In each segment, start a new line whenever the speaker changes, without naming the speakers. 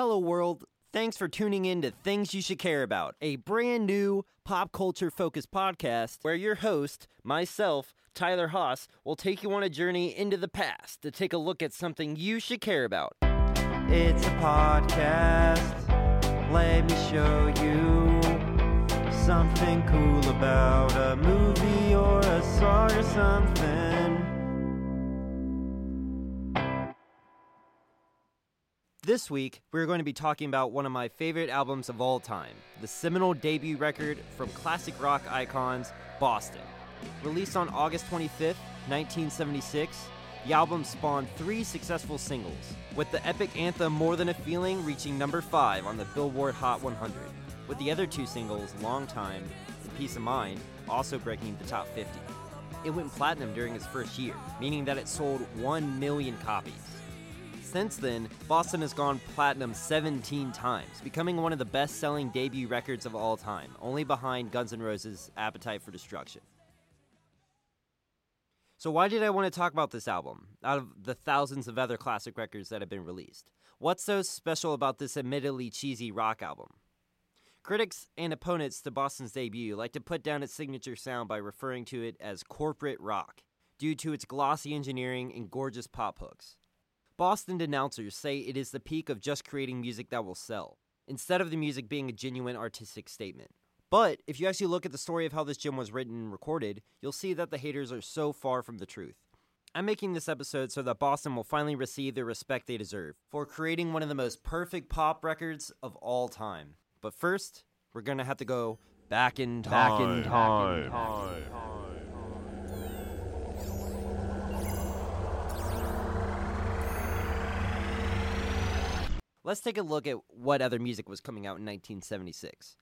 Hello, world. Thanks for tuning in to Things You Should Care About, a brand new pop culture focused podcast where your host, myself, Tyler Haas, will take you on a journey into the past to take a look at something you should care about.
It's a podcast. Let me show you something cool about a movie or a song or something.
This week, we're going to be talking about one of my favorite albums of all time, the seminal debut record from classic rock icons, Boston. Released on August 25th, 1976, the album spawned three successful singles, with the epic anthem More Than a Feeling reaching number 5 on the Billboard Hot 100, with the other two singles, Long Time and Peace of Mind, also breaking the top 50. It went platinum during its first year, meaning that it sold 1 million copies. Since then, Boston has gone platinum 17 times, becoming one of the best selling debut records of all time, only behind Guns N' Roses' Appetite for Destruction. So, why did I want to talk about this album, out of the thousands of other classic records that have been released? What's so special about this admittedly cheesy rock album? Critics and opponents to Boston's debut like to put down its signature sound by referring to it as corporate rock, due to its glossy engineering and gorgeous pop hooks. Boston denouncers say it is the peak of just creating music that will sell, instead of the music being a genuine artistic statement. But if you actually look at the story of how this gem was written and recorded, you'll see that the haters are so far from the truth. I'm making this episode so that Boston will finally receive the respect they deserve for creating one of the most perfect pop records of all time. But first, we're gonna have to go back in time. Back in time. Let's take a look at what other music was coming out in 1976.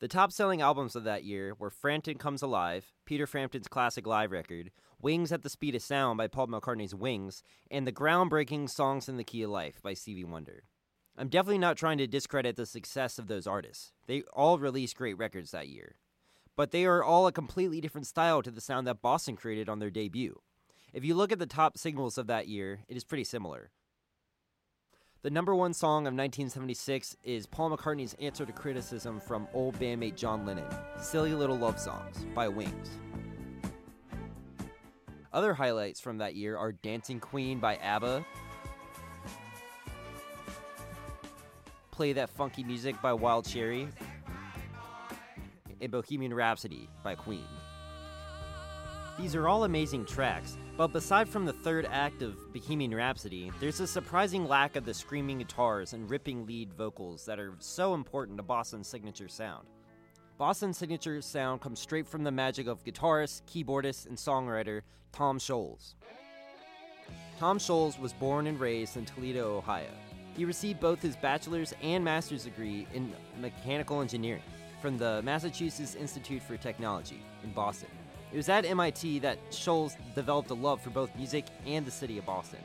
The top selling albums of that year were Frampton Comes Alive, Peter Frampton's classic live record, Wings at the Speed of Sound by Paul McCartney's Wings, and the groundbreaking Songs in the Key of Life by Stevie Wonder. I'm definitely not trying to discredit the success of those artists. They all released great records that year. But they are all a completely different style to the sound that Boston created on their debut. If you look at the top singles of that year, it is pretty similar. The number one song of 1976 is Paul McCartney's answer to criticism from old bandmate John Lennon, Silly Little Love Songs by Wings. Other highlights from that year are Dancing Queen by ABBA, Play That Funky Music by Wild Cherry, and Bohemian Rhapsody by Queen. These are all amazing tracks, but beside from the third act of Bohemian Rhapsody, there's a surprising lack of the screaming guitars and ripping lead vocals that are so important to Boston's signature sound. Boston's signature sound comes straight from the magic of guitarist, keyboardist, and songwriter Tom Scholz. Tom Scholz was born and raised in Toledo, Ohio. He received both his bachelor's and master's degree in mechanical engineering from the Massachusetts Institute for Technology in Boston. It was at MIT that Scholz developed a love for both music and the city of Boston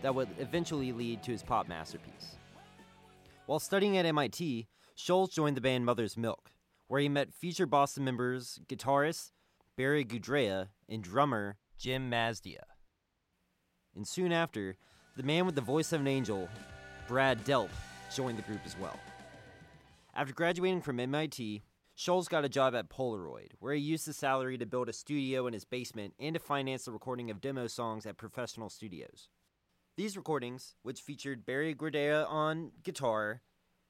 that would eventually lead to his pop masterpiece. While studying at MIT, Scholz joined the band Mother's Milk, where he met future Boston members guitarist Barry Goudreau and drummer Jim Masdea. And soon after, the man with the voice of an angel, Brad Delp, joined the group as well. After graduating from MIT, Scholz got a job at Polaroid, where he used the salary to build a studio in his basement and to finance the recording of demo songs at professional studios. These recordings, which featured Barry Goudreau on guitar,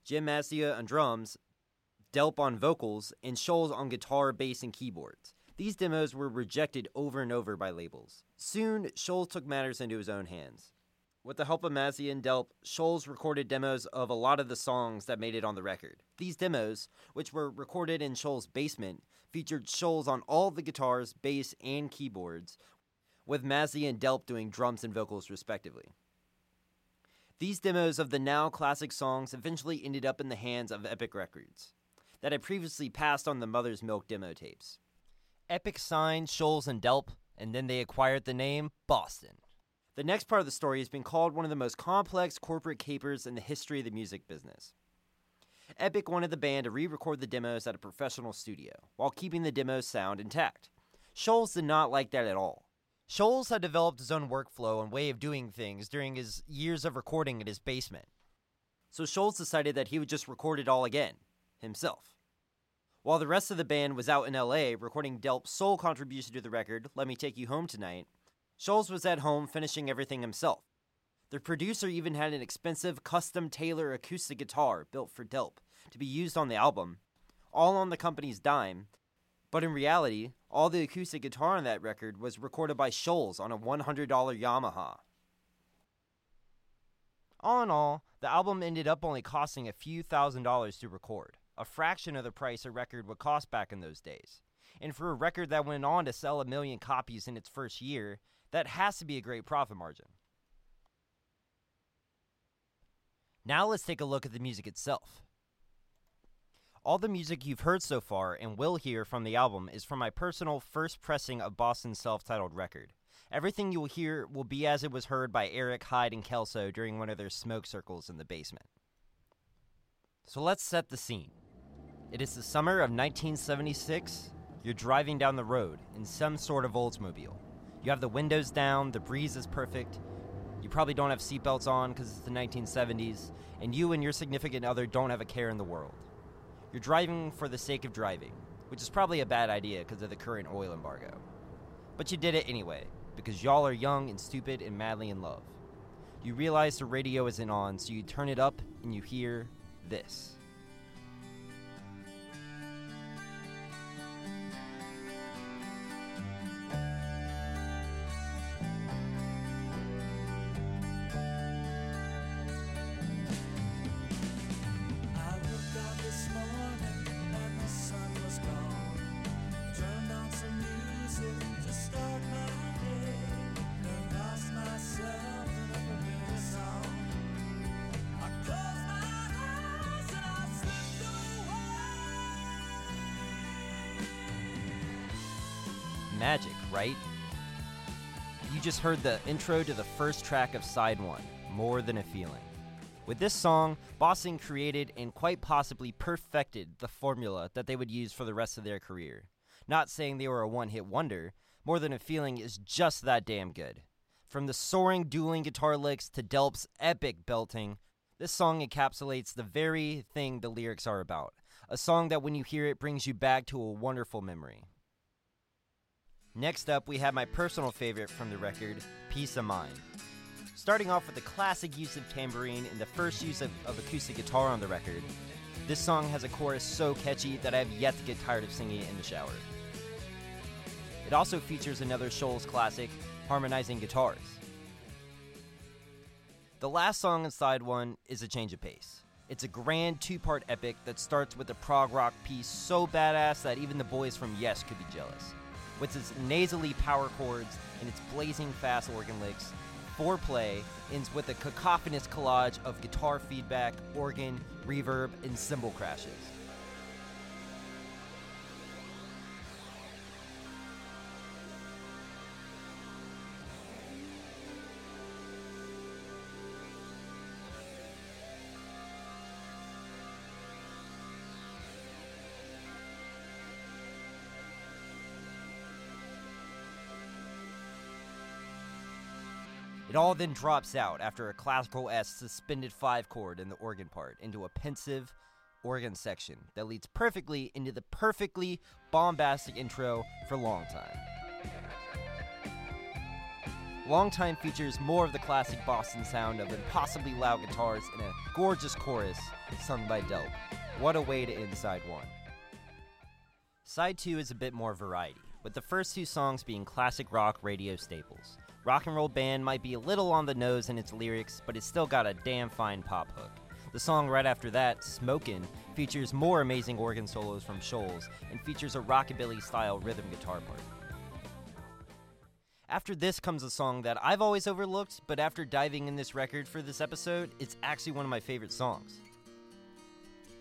Jim Masdea on drums, Delp on vocals, and Scholz on guitar, bass, and keyboards. These demos were rejected over and over by labels. Soon, Scholz took matters into his own hands. With the help of Mazzy and Delp, Scholz recorded demos of a lot of the songs that made it on the record. These demos, which were recorded in Scholz's basement, featured Scholz on all the guitars, bass, and keyboards, with Mazzy and Delp doing drums and vocals respectively. These demos of the now classic songs eventually ended up in the hands of Epic Records, that had previously passed on the Mother's Milk demo tapes. Epic signed Scholz and Delp, and then they acquired the name Boston. The next part of the story has been called one of the most complex corporate capers in the history of the music business. Epic wanted the band to re record the demos at a professional studio, while keeping the demos sound intact. Scholz did not like that at all. Scholz had developed his own workflow and way of doing things during his years of recording in his basement. So Scholz decided that he would just record it all again, himself. While the rest of the band was out in LA recording Delp's sole contribution to the record, Let Me Take You Home Tonight, Scholz was at home finishing everything himself. The producer even had an expensive custom Taylor acoustic guitar built for Delp to be used on the album, all on the company's dime. But in reality, all the acoustic guitar on that record was recorded by Scholz on a $100 Yamaha. All in all, the album ended up only costing a few thousand dollars to record, a fraction of the price a record would cost back in those days. And for a record that went on to sell a million copies in its first year, that has to be a great profit margin. Now let's take a look at the music itself. All the music you've heard so far and will hear from the album is from my personal first pressing of Boston's self titled record. Everything you will hear will be as it was heard by Eric, Hyde, and Kelso during one of their smoke circles in the basement. So let's set the scene. It is the summer of 1976. You're driving down the road in some sort of Oldsmobile. You have the windows down, the breeze is perfect. You probably don't have seatbelts on because it's the 1970s, and you and your significant other don't have a care in the world. You're driving for the sake of driving, which is probably a bad idea because of the current oil embargo. But you did it anyway, because y'all are young and stupid and madly in love. You realize the radio isn't on, so you turn it up and you hear this. Magic, right? You just heard the intro to the first track of Side 1, More Than a Feeling. With this song, Boston created and quite possibly perfected the formula that they would use for the rest of their career. Not saying they were a one hit wonder, More Than a Feeling is just that damn good. From the soaring dueling guitar licks to Delp's epic belting, this song encapsulates the very thing the lyrics are about. A song that when you hear it brings you back to a wonderful memory. Next up, we have my personal favorite from the record, Peace of Mind. Starting off with the classic use of tambourine and the first use of, of acoustic guitar on the record, this song has a chorus so catchy that I have yet to get tired of singing it in the shower. It also features another Scholz classic, harmonizing guitars. The last song on side one is a change of pace. It's a grand two part epic that starts with a prog rock piece so badass that even the boys from Yes could be jealous. With its nasally power chords and its blazing fast organ licks, Foreplay ends with a cacophonous collage of guitar feedback, organ, reverb, and cymbal crashes. It all then drops out after a classical S suspended 5 chord in the organ part into a pensive organ section that leads perfectly into the perfectly bombastic intro for Long Time. Long Time features more of the classic Boston sound of impossibly loud guitars and a gorgeous chorus sung by Delp. What a way to end side 1. Side 2 is a bit more variety, with the first two songs being classic rock radio staples. Rock and Roll Band might be a little on the nose in its lyrics, but it's still got a damn fine pop hook. The song right after that, Smokin', features more amazing organ solos from Scholz and features a rockabilly style rhythm guitar part. After this comes a song that I've always overlooked, but after diving in this record for this episode, it's actually one of my favorite songs.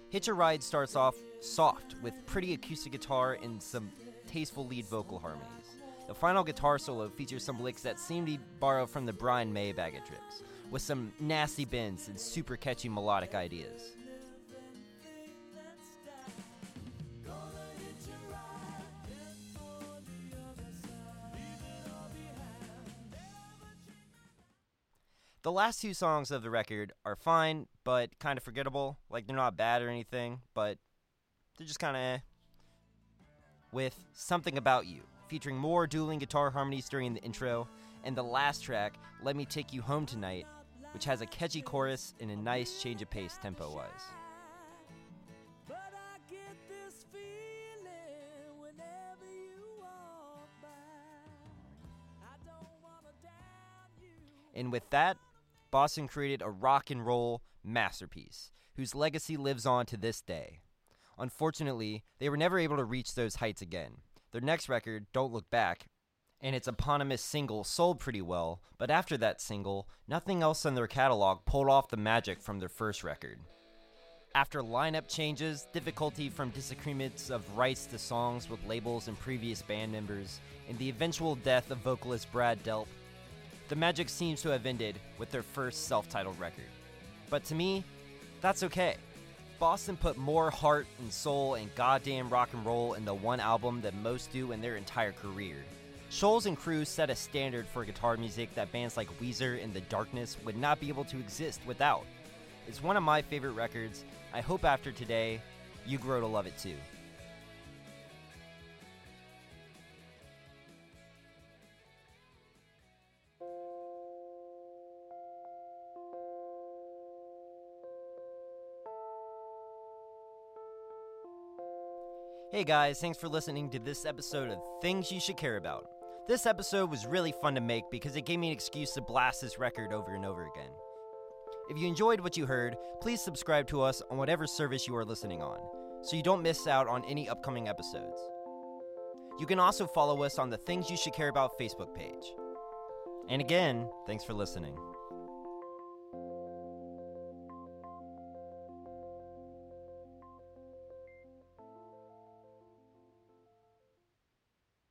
Hitch a Ride starts off soft with pretty acoustic guitar and some tasteful lead vocal harmonies. The final guitar solo features some licks that seem to be borrowed from the Brian May bag of tricks, with some nasty bends and super catchy melodic ideas. The last two songs of the record are fine, but kind of forgettable. Like, they're not bad or anything, but they're just kind of eh. With Something About You, featuring more dueling guitar harmonies during the intro, and the last track, Let Me Take You Home Tonight, which has a catchy chorus and a nice change of pace tempo wise.
But I get this feeling whenever you walk by. I don't wanna down you.
And with that, Boston created a rock and roll masterpiece whose legacy lives on to this day. Unfortunately, they were never able to reach those heights again. Their next record, Don't Look Back, and its eponymous single sold pretty well, but after that single, nothing else in their catalog pulled off the magic from their first record. After lineup changes, difficulty from disagreements of rights to songs with labels and previous band members, and the eventual death of vocalist Brad Delp, the magic seems to have ended with their first self titled record. But to me, that's okay. Boston put more heart and soul and goddamn rock and roll in the one album than most do in their entire career. Scholz and Crew set a standard for guitar music that bands like Weezer and The Darkness would not be able to exist without. It's one of my favorite records. I hope after today, you grow to love it too. Hey guys, thanks for listening to this episode of Things You Should Care About. This episode was really fun to make because it gave me an excuse to blast this record over and over again. If you enjoyed what you heard, please subscribe to us on whatever service you are listening on so you don't miss out on any upcoming episodes. You can also follow us on the Things You Should Care About Facebook page. And again, thanks for listening.